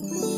you